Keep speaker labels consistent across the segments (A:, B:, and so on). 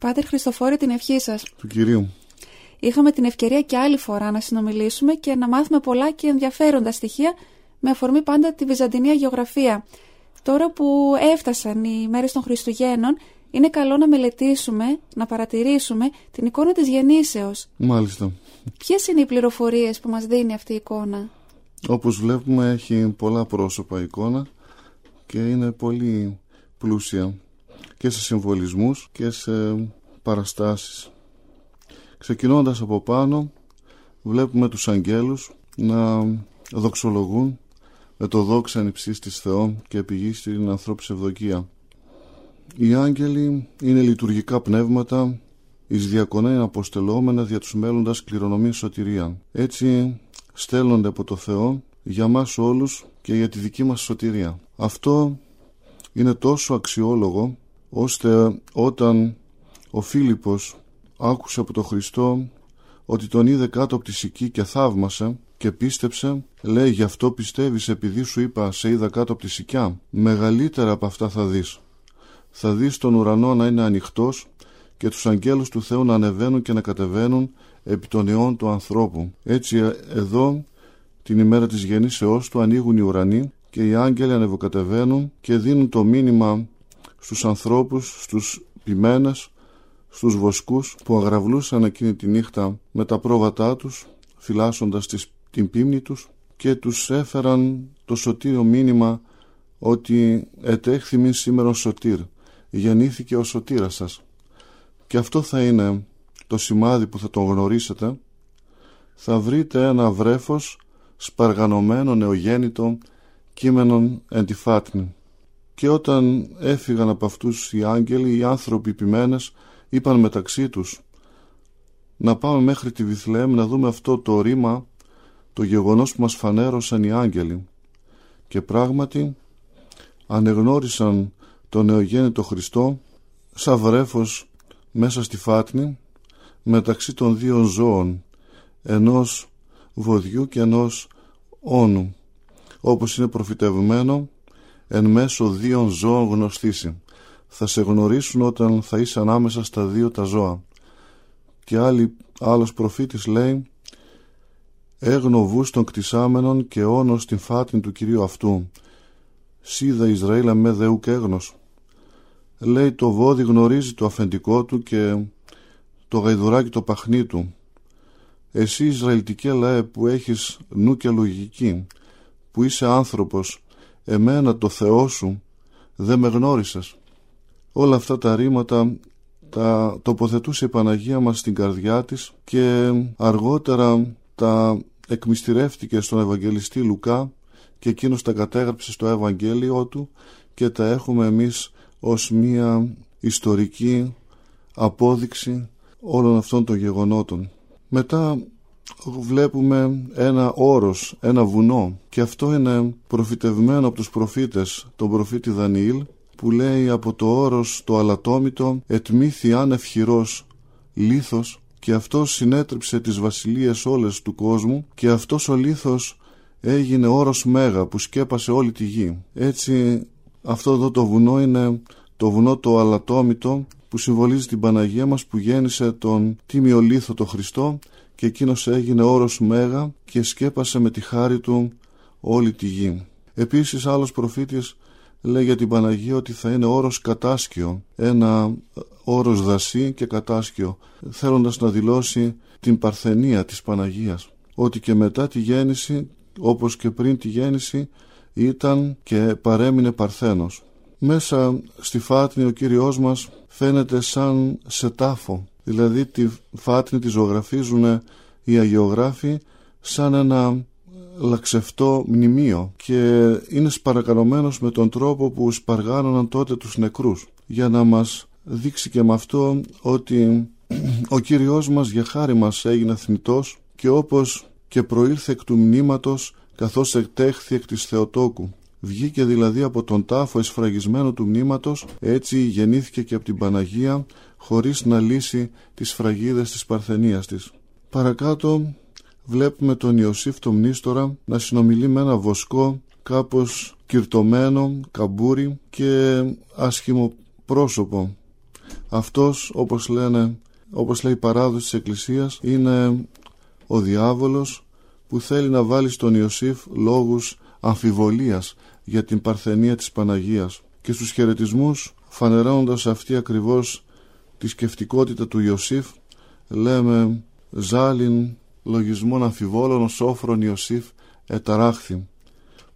A: Πάτερ Χριστοφόρη, την ευχή σας.
B: Του κυρίου.
A: Είχαμε την ευκαιρία και άλλη φορά να συνομιλήσουμε και να μάθουμε πολλά και ενδιαφέροντα στοιχεία με αφορμή πάντα τη Βυζαντινή γεωγραφία. Τώρα που έφτασαν οι μέρες των Χριστουγέννων, είναι καλό να μελετήσουμε, να παρατηρήσουμε την εικόνα της γεννήσεως.
B: Μάλιστα.
A: Ποιες είναι οι πληροφορίες που μας δίνει αυτή η εικόνα;
B: Όπως βλέπουμε έχει πολλά πρόσωπα εικόνα και είναι πολύ πλούσια και σε συμβολισμούς και σε παραστάσεις. Ξεκινώντας από πάνω βλέπουμε τους αγγέλους να δοξολογούν με το δόξα υψής της Θεό και επιγεί στην ανθρώπινη ευδοκία. Οι άγγελοι είναι λειτουργικά πνεύματα εις διακονέν αποστελόμενα δια τους μέλλοντας κληρονομήν σωτηρία. Έτσι στέλνονται από το Θεό για μας όλους και για τη δική μας σωτηρία. Αυτό είναι τόσο αξιόλογο ώστε όταν ο Φίλιππος άκουσε από τον Χριστό ότι τον είδε κάτω από τη σική και θαύμασε και πίστεψε, λέει γι' αυτό πιστεύεις επειδή σου είπα σε είδα κάτω από τη σικιά. Μεγαλύτερα από αυτά θα δεις. Θα δεις τον ουρανό να είναι ανοιχτός και τους αγγέλους του Θεού να ανεβαίνουν και να κατεβαίνουν επί των αιών του ανθρώπου. Έτσι ε, εδώ την ημέρα της γεννήσεώς του ανοίγουν οι ουρανοί και οι άγγελοι ανεβοκατεβαίνουν και δίνουν το μήνυμα στους ανθρώπους, στους ποιμένες, στους βοσκούς που αγραβλούσαν εκείνη τη νύχτα με τα πρόβατά τους φυλάσσοντας την πίμνη τους και τους έφεραν το σωτήριο μήνυμα ότι ετέχθη μην σήμερα σωτήρ γεννήθηκε ο σωτήρας σας και αυτό θα είναι το σημάδι που θα τον γνωρίσετε θα βρείτε ένα βρέφος σπαργανωμένο νεογέννητο κείμενον εν τη φάτνη. Και όταν έφυγαν από αυτούς οι άγγελοι, οι άνθρωποι ποιμένες είπαν μεταξύ τους να πάμε μέχρι τη Βιθλεέμ να δούμε αυτό το ρήμα, το γεγονός που μας φανέρωσαν οι άγγελοι. Και πράγματι ανεγνώρισαν τον νεογέννητο Χριστό σαν βρέφος μέσα στη φάτνη μεταξύ των δύο ζώων ενός βοδιού και ενός όνου όπως είναι προφητευμένο εν μέσω δύο ζώων γνωστήσει. Θα σε γνωρίσουν όταν θα είσαι ανάμεσα στα δύο τα ζώα. Και άλλη, άλλος προφήτης λέει έγνο βούς των κτισάμενων και όνος την φάτνη του Κυρίου αυτού. Σίδα Ισραήλ με δεού και έγνος λέει το βόδι γνωρίζει το αφεντικό του και το γαϊδουράκι το παχνί του. Εσύ Ισραηλτικέ λαέ που έχεις νου και λογική που είσαι άνθρωπος εμένα το Θεό σου δεν με γνώρισες όλα αυτά τα ρήματα τα τοποθετούσε η Παναγία μας στην καρδιά της και αργότερα τα εκμυστηρεύτηκε στον Ευαγγελιστή Λουκά και εκείνος τα κατέγραψε στο Ευαγγέλιο του και τα έχουμε εμείς ως μία ιστορική απόδειξη όλων αυτών των γεγονότων. Μετά βλέπουμε ένα όρος, ένα βουνό και αυτό είναι προφητευμένο από τους προφήτες, τον προφήτη Δανιήλ που λέει από το όρος το αλατόμητο ετμήθη άνευ χειρός λίθος και αυτός συνέτριψε τις βασιλείες όλες του κόσμου και αυτός ο λίθος έγινε όρος μέγα που σκέπασε όλη τη γη. Έτσι αυτό εδώ το βουνό είναι το βουνό το αλατόμητο που συμβολίζει την Παναγία μας που γέννησε τον τίμιο λίθο το Χριστό και εκείνος έγινε όρος μέγα και σκέπασε με τη χάρη του όλη τη γη. Επίσης άλλος προφήτης λέει για την Παναγία ότι θα είναι όρος κατάσκιο, ένα όρος δασί και κατάσκιο, θέλοντας να δηλώσει την παρθενία της Παναγίας. Ότι και μετά τη γέννηση, όπως και πριν τη γέννηση, ήταν και παρέμεινε παρθένος. Μέσα στη φάτνη ο Κύριος μας φαίνεται σαν σε τάφο, δηλαδή τη φάτνη τη ζωγραφίζουν οι αγιογράφοι σαν ένα λαξευτό μνημείο και είναι σπαρακαλωμένος με τον τρόπο που σπαργάνωναν τότε τους νεκρούς για να μας δείξει και με αυτό ότι ο Κύριος μας για χάρη μας έγινε θνητός και όπως και προήλθε εκ του μνήματος καθώς εκτέχθη εκ της Θεοτόκου. Βγήκε δηλαδή από τον τάφο εσφραγισμένο του μνήματος, έτσι γεννήθηκε και από την Παναγία χωρίς να λύσει τις φραγίδες της παρθενίας της. Παρακάτω βλέπουμε τον Ιωσήφ τον Μνήστορα να συνομιλεί με ένα βοσκό κάπως κυρτωμένο, καμπούρι και άσχημο πρόσωπο. αυτός όπως λένε όπως λέει η παράδοση της Εκκλησίας είναι ο διάβολος που θέλει να βάλει στον Ιωσήφ λόγους αμφιβολίας για την παρθενία της Παναγίας και στους χαιρετισμούς, φανερώνοντας αυτή ακριβώς τη σκεφτικότητα του Ιωσήφ λέμε «Ζάλιν λογισμών αμφιβόλων σόφρον Ιωσήφ εταράχθη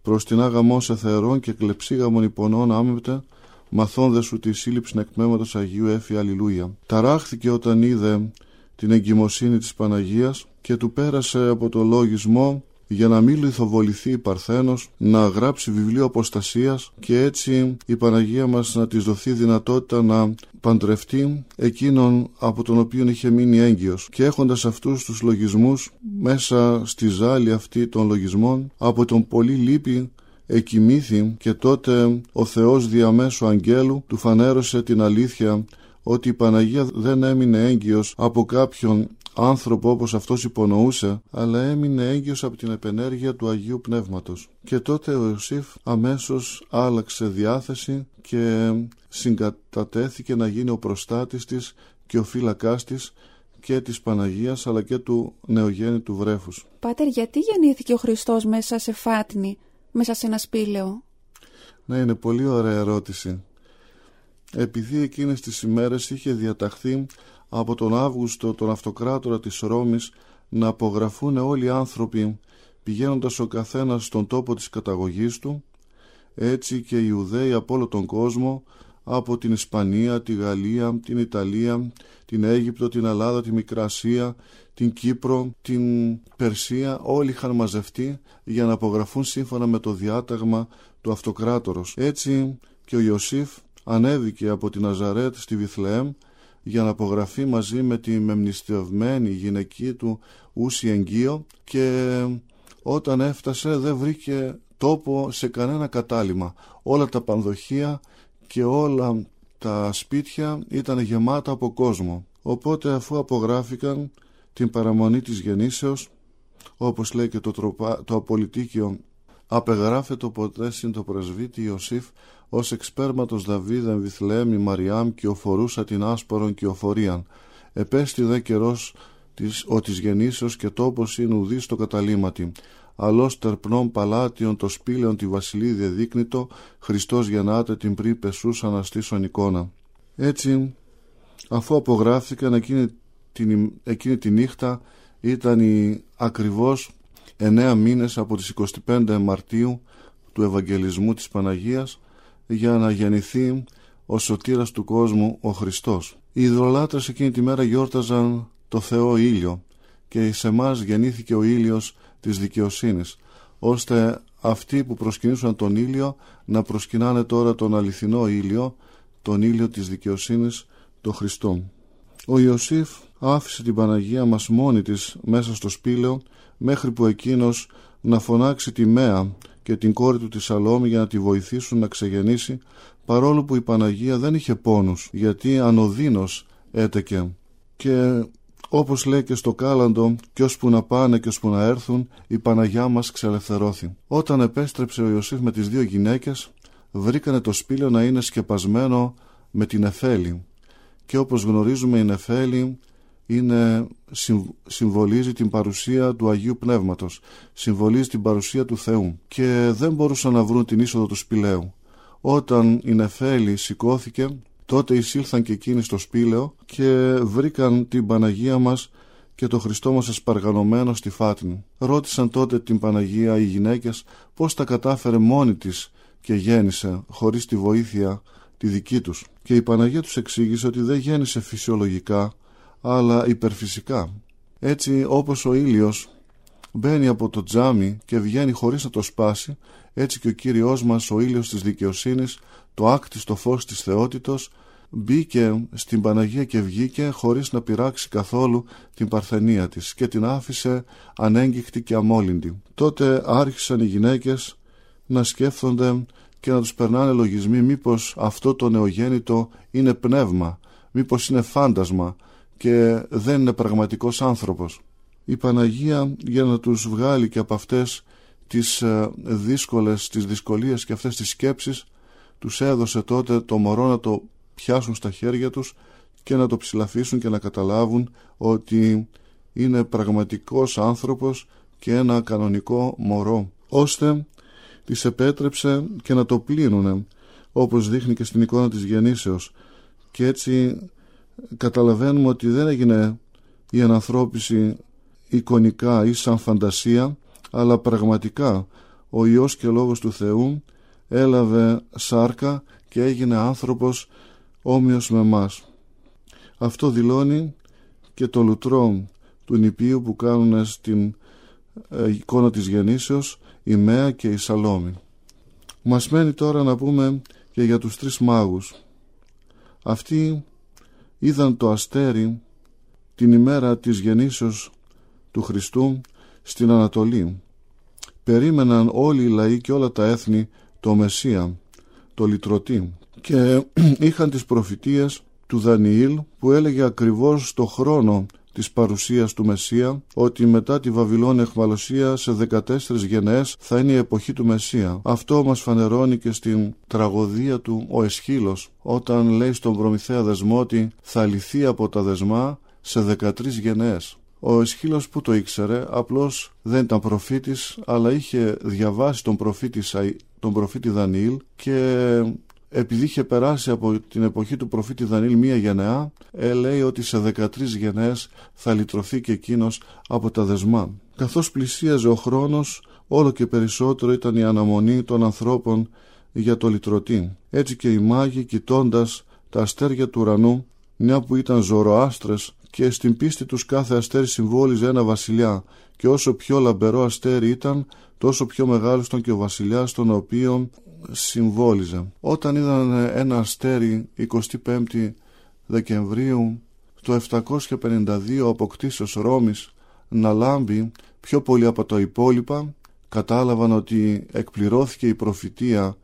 B: προς την άγαμόσα θεερών και κλεψίγαμων υπονών άμεπτε μαθώνδε σου τη σύλληψη εκμέματος Αγίου Έφη Αλληλούια. Ταράχθηκε όταν είδε την εγκυμοσύνη της Παναγίας και του πέρασε από το λογισμό για να μην λιθοβοληθεί η Παρθένος, να γράψει βιβλίο αποστασίας και έτσι η Παναγία μας να της δοθεί δυνατότητα να παντρευτεί εκείνον από τον οποίο είχε μείνει έγκυος. Και έχοντας αυτούς τους λογισμούς μέσα στη ζάλη αυτή των λογισμών από τον πολύ λύπη εκοιμήθη και τότε ο Θεός διαμέσου αγγέλου του φανέρωσε την αλήθεια ότι η Παναγία δεν έμεινε έγκυος από κάποιον άνθρωπο όπως αυτός υπονοούσε, αλλά έμεινε έγκυος από την επενέργεια του Αγίου Πνεύματος. Και τότε ο Ιωσήφ αμέσως άλλαξε διάθεση και συγκατατέθηκε να γίνει ο προστάτης της και ο φύλακάς της και της Παναγίας αλλά και του νεογέννητου βρέφους.
A: Πάτερ, γιατί γεννήθηκε ο Χριστός μέσα σε φάτνη, μέσα σε ένα σπήλαιο;
B: Ναι, είναι πολύ ωραία ερώτηση. Επειδή εκείνες τις ημέρες είχε διαταχθεί από τον Αύγουστο τον αυτοκράτορα της Ρώμης να απογραφούν όλοι οι άνθρωποι πηγαίνοντας ο καθένας στον τόπο της καταγωγής του έτσι και οι Ιουδαίοι από όλο τον κόσμο από την Ισπανία, τη Γαλλία, την Ιταλία, την Αίγυπτο, την Ελλάδα, τη Μικρασία, την Κύπρο, την Περσία όλοι είχαν μαζευτεί για να απογραφούν σύμφωνα με το διάταγμα του αυτοκράτορος. Έτσι και ο Ιωσήφ ανέβηκε από την Ναζαρέτ στη Βιθλεέμ για να απογραφεί μαζί με τη μεμνηστευμένη γυναική του Ούση Εγγύο και όταν έφτασε δεν βρήκε τόπο σε κανένα κατάλημα. Όλα τα πανδοχεία και όλα τα σπίτια ήταν γεμάτα από κόσμο. Οπότε αφού απογράφηκαν την παραμονή της γεννήσεως, όπως λέει και το, τροπα, το απολυτίκιο απεγράφεται ποτέ συν το πρεσβύτη Ιωσήφ ως εξπέρματος Δαβίδ Βιθλέμι Μαριάμ και οφορούσα την άσπορον και οφορίαν. Επέστη δε καιρός της, ο της γεννήσεως και τόπος είναι ουδής στο καταλήμματι. Αλλός τερπνών παλάτιον το σπήλαιον τη βασιλή διεδείκνητο, Χριστός γεννάται την πρί πεσούς αναστήσον εικόνα. Έτσι, αφού απογράφηκαν εκείνη την, εκείνη τη νύχτα ήταν η ακριβώς εννέα μήνες από τις 25 Μαρτίου του Ευαγγελισμού της Παναγίας για να γεννηθεί ο σωτήρας του κόσμου ο Χριστός. Οι υδρολάτρες εκείνη τη μέρα γιόρταζαν το Θεό ήλιο και σε εμά γεννήθηκε ο ήλιος της δικαιοσύνης ώστε αυτοί που προσκυνήσαν τον ήλιο να προσκυνάνε τώρα τον αληθινό ήλιο τον ήλιο της δικαιοσύνης τον Χριστό. Ο Ιωσήφ άφησε την Παναγία μας μόνη της μέσα στο σπήλαιο μέχρι που εκείνος να φωνάξει τη Μέα και την κόρη του τη Σαλόμη για να τη βοηθήσουν να ξεγεννήσει παρόλο που η Παναγία δεν είχε πόνους γιατί ανωδίνος έτεκε και όπως λέει και στο κάλαντο «Κι ώσπου να πάνε και ώσπου να έρθουν, η Παναγιά μας ξελευθερώθη». Όταν επέστρεψε ο Ιωσήφ με τις δύο γυναίκες, βρήκανε το σπήλαιο να είναι σκεπασμένο με την Εφέλη. Και όπως γνωρίζουμε η Εφέλη είναι, συμβολίζει την παρουσία του Αγίου Πνεύματος, συμβολίζει την παρουσία του Θεού και δεν μπορούσαν να βρουν την είσοδο του σπηλαίου. Όταν η Νεφέλη σηκώθηκε, τότε εισήλθαν και εκείνοι στο σπήλαιο και βρήκαν την Παναγία μας και το Χριστό μας εσπαργανωμένο στη Φάτνη. Ρώτησαν τότε την Παναγία οι γυναίκες πώς τα κατάφερε μόνη της και γέννησε χωρίς τη βοήθεια τη δική τους. Και η Παναγία τους εξήγησε ότι δεν γέννησε φυσιολογικά αλλά υπερφυσικά. Έτσι όπως ο ήλιος μπαίνει από το τζάμι και βγαίνει χωρίς να το σπάσει, έτσι και ο Κύριος μας, ο ήλιος της δικαιοσύνης, το άκτιστο φως της θεότητος, μπήκε στην Παναγία και βγήκε χωρίς να πειράξει καθόλου την παρθενία της και την άφησε ανέγκυχτη και αμόλυντη. Τότε άρχισαν οι γυναίκες να σκέφτονται και να τους περνάνε λογισμοί μήπως αυτό το νεογέννητο είναι πνεύμα, μήπως είναι φάντασμα, και δεν είναι πραγματικός άνθρωπος. Η Παναγία για να τους βγάλει και από αυτές τις ε, δύσκολες, τις δυσκολίες και αυτές τις σκέψεις τους έδωσε τότε το μωρό να το πιάσουν στα χέρια τους και να το ψηλαφίσουν και να καταλάβουν ότι είναι πραγματικός άνθρωπος και ένα κανονικό μωρό ώστε τις επέτρεψε και να το πλήνουνε όπως δείχνει και στην εικόνα της γεννήσεως και έτσι καταλαβαίνουμε ότι δεν έγινε η ανανθρώπιση εικονικά ή σαν φαντασία αλλά πραγματικά ο Υιός και Λόγος του Θεού έλαβε σάρκα και έγινε άνθρωπος όμοιος με μας. Αυτό δηλώνει και το λουτρό του νηπίου που κάνουν στην ε, εικόνα της γεννήσεως η Μέα και η Σαλόμη. Μας μένει τώρα να πούμε και για τους τρεις μάγους. Αυτοί είδαν το αστέρι την ημέρα της γεννήσεως του Χριστού στην Ανατολή. Περίμεναν όλοι οι λαοί και όλα τα έθνη το Μεσσία, το Λυτρωτή και είχαν τις προφητείες του Δανιήλ που έλεγε ακριβώς το χρόνο της παρουσίας του Μεσσία ότι μετά τη Βαβυλώνη εχμαλωσία σε 14 γενναίες θα είναι η εποχή του Μεσσία. Αυτό μας φανερώνει και στην τραγωδία του ο Εσχύλος όταν λέει στον Προμηθέα δεσμό ότι θα λυθεί από τα δεσμά σε 13 γενναίες. Ο Εσχύλος που το ήξερε απλώς δεν ήταν προφήτης αλλά είχε διαβάσει τον προφήτη, τον προφήτη Δανιήλ και επειδή είχε περάσει από την εποχή του προφήτη Δανίλ μία γενεά, ε, λέει ότι σε 13 γενναίες θα λυτρωθεί και εκείνος από τα δεσμά. Καθώς πλησίαζε ο χρόνος, όλο και περισσότερο ήταν η αναμονή των ανθρώπων για το λυτρωτή. Έτσι και οι μάγοι κοιτώντας τα αστέρια του ουρανού, μια που ήταν ζωροάστρες και στην πίστη τους κάθε αστέρι συμβόλιζε ένα βασιλιά και όσο πιο λαμπερό αστέρι ήταν, τόσο πιο μεγάλος ήταν και ο βασιλιάς τον οποίο συμβόλιζε. Όταν είδαν ένα αστέρι 25 Δεκεμβρίου το 752 αποκτήσεως Ρώμης να λάμπει πιο πολύ από τα υπόλοιπα κατάλαβαν ότι εκπληρώθηκε η προφητεία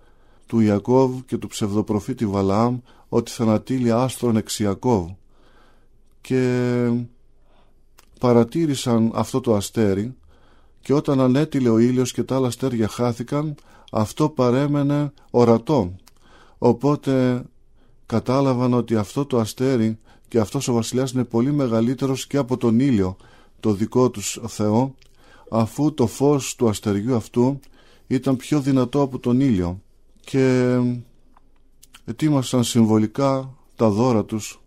B: του Ιακώβ και του ψευδοπροφήτη Βαλάμ ότι θα ανατείλει άστρον εξ Ιακώβ και παρατήρησαν αυτό το αστέρι και όταν ανέτειλε ο ήλιος και τα άλλα αστέρια χάθηκαν αυτό παρέμενε ορατό. Οπότε κατάλαβαν ότι αυτό το αστέρι και αυτός ο βασιλιάς είναι πολύ μεγαλύτερος και από τον ήλιο το δικό τους Θεό αφού το φως του αστεριού αυτού ήταν πιο δυνατό από τον ήλιο και ετοίμασαν συμβολικά τα δώρα τους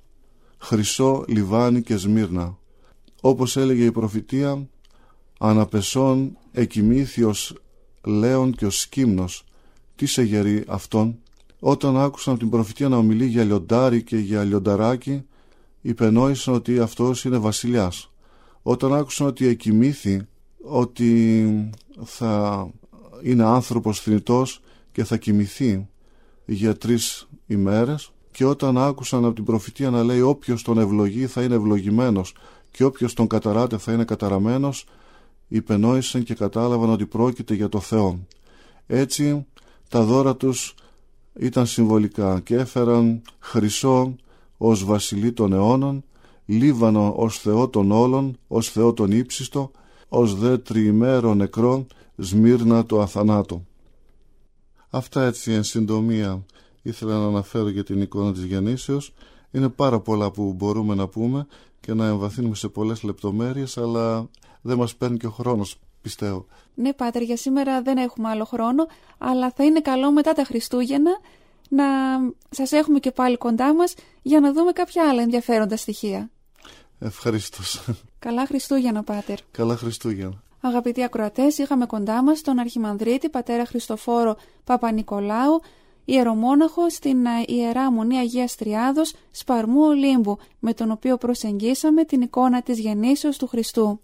B: χρυσό, λιβάνι και σμύρνα όπως έλεγε η προφητεία αναπεσών εκοιμήθιος λέον και ο σκύμνος τι σε γερεί αυτόν όταν άκουσαν την προφητεία να ομιλεί για λιοντάρι και για λιονταράκι υπενόησαν ότι αυτός είναι βασιλιάς. Όταν άκουσαν ότι εκοιμήθη ότι θα είναι άνθρωπος θνητός και θα κοιμηθεί για τρεις ημέρες και όταν άκουσαν από την προφητεία να λέει όποιος τον ευλογεί θα είναι ευλογημένος και όποιος τον καταράται θα είναι καταραμένος υπενόησαν και κατάλαβαν ότι πρόκειται για το Θεό. Έτσι τα δώρα τους ήταν συμβολικά και έφεραν χρυσό ως βασιλεί των αιώνων, λίβανο ως Θεό των όλων, ως Θεό των ύψιστο, ως δε τριημέρο νεκρό, σμύρνα το αθανάτο. Αυτά έτσι εν συντομία ήθελα να αναφέρω για την εικόνα της γεννήσεως. Είναι πάρα πολλά που μπορούμε να πούμε και να εμβαθύνουμε σε πολλές λεπτομέρειες, αλλά δεν μας παίρνει και ο χρόνος, πιστεύω.
A: Ναι, Πάτερ, για σήμερα δεν έχουμε άλλο χρόνο, αλλά θα είναι καλό μετά τα Χριστούγεννα να σας έχουμε και πάλι κοντά μας για να δούμε κάποια άλλα ενδιαφέροντα στοιχεία.
B: Ευχαριστώ.
A: Καλά Χριστούγεννα, Πάτερ.
B: Καλά Χριστούγεννα.
A: Αγαπητοί ακροατές, είχαμε κοντά μας τον Αρχιμανδρίτη, πατέρα Χριστοφόρο Παπα-Νικολάου, ιερομόναχος στην ε, Ιερά Μονή Αγίας Τριάδος Σπαρμού Ολύμπου, με τον οποίο προσεγγίσαμε την εικόνα της γεννήσεως του Χριστού.